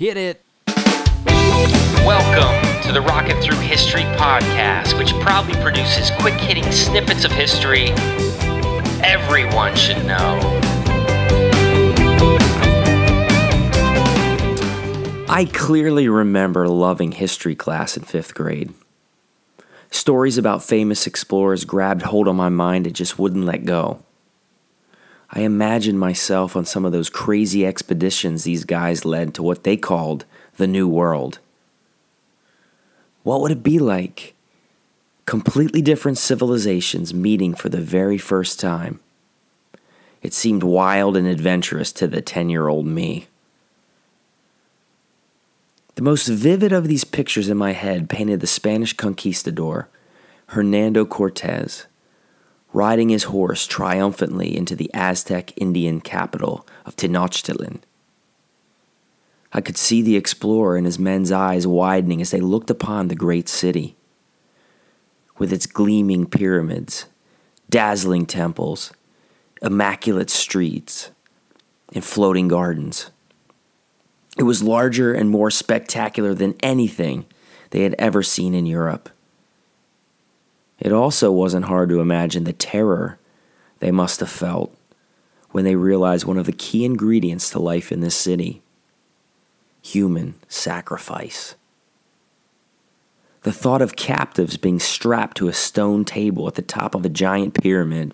Hit it. Welcome to the Rocket Through History podcast, which proudly produces quick hitting snippets of history everyone should know. I clearly remember loving history class in fifth grade. Stories about famous explorers grabbed hold of my mind and just wouldn't let go. I imagined myself on some of those crazy expeditions these guys led to what they called the New World. What would it be like? Completely different civilizations meeting for the very first time. It seemed wild and adventurous to the 10 year old me. The most vivid of these pictures in my head painted the Spanish conquistador, Hernando Cortez, riding his horse triumphantly into the Aztec Indian capital of Tenochtitlan. I could see the explorer and his men's eyes widening as they looked upon the great city. With its gleaming pyramids, dazzling temples, immaculate streets, and floating gardens. It was larger and more spectacular than anything they had ever seen in Europe. It also wasn't hard to imagine the terror they must have felt when they realized one of the key ingredients to life in this city human sacrifice. The thought of captives being strapped to a stone table at the top of a giant pyramid,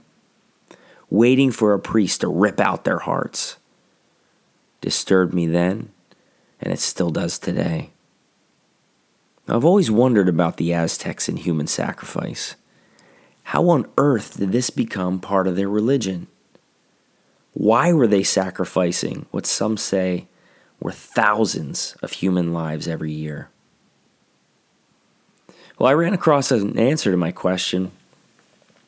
waiting for a priest to rip out their hearts, disturbed me then, and it still does today. I've always wondered about the Aztecs and human sacrifice. How on earth did this become part of their religion? Why were they sacrificing what some say were thousands of human lives every year? Well, I ran across an answer to my question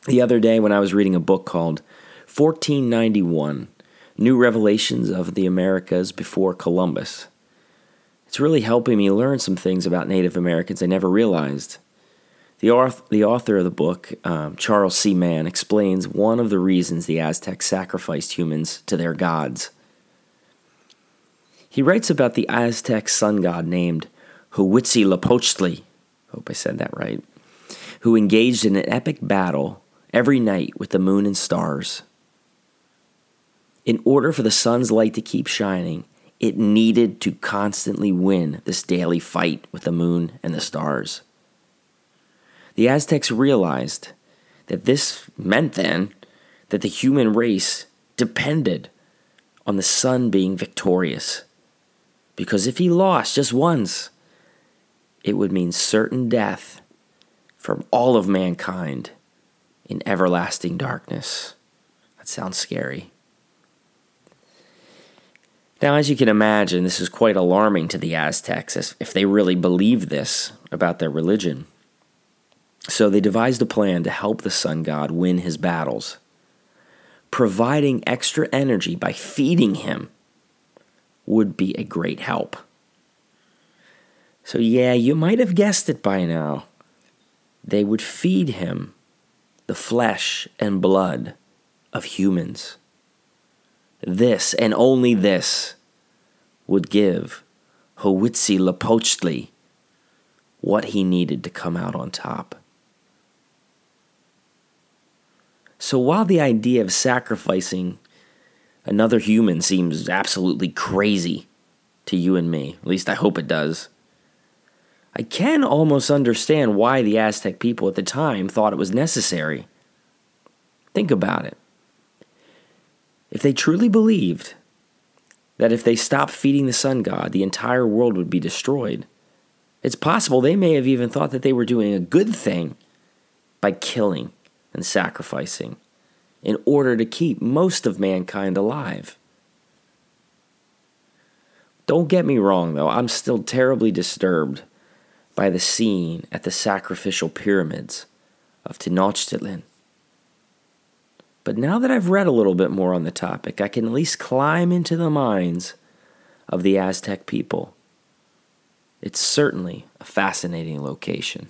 the other day when I was reading a book called 1491 New Revelations of the Americas Before Columbus. It's really helping me learn some things about Native Americans I never realized. The author, the author of the book, um, Charles C. Mann, explains one of the reasons the Aztecs sacrificed humans to their gods. He writes about the Aztec sun god named Huitzilopochtli, hope I said that right, who engaged in an epic battle every night with the moon and stars. In order for the sun's light to keep shining, it needed to constantly win this daily fight with the moon and the stars. The Aztecs realized that this meant then that the human race depended on the sun being victorious. Because if he lost just once, it would mean certain death for all of mankind in everlasting darkness. That sounds scary. Now, as you can imagine, this is quite alarming to the Aztecs if they really believed this about their religion. So they devised a plan to help the sun god win his battles. Providing extra energy by feeding him would be a great help. So, yeah, you might have guessed it by now. They would feed him the flesh and blood of humans. This and only mm. this would give Huitzilopochtli what he needed to come out on top. So while the idea of sacrificing another human seems absolutely crazy to you and me, at least I hope it does, I can almost understand why the Aztec people at the time thought it was necessary. Think about it. If they truly believed that if they stopped feeding the sun god, the entire world would be destroyed, it's possible they may have even thought that they were doing a good thing by killing and sacrificing in order to keep most of mankind alive. Don't get me wrong, though, I'm still terribly disturbed by the scene at the sacrificial pyramids of Tenochtitlan. But now that I've read a little bit more on the topic, I can at least climb into the minds of the Aztec people. It's certainly a fascinating location.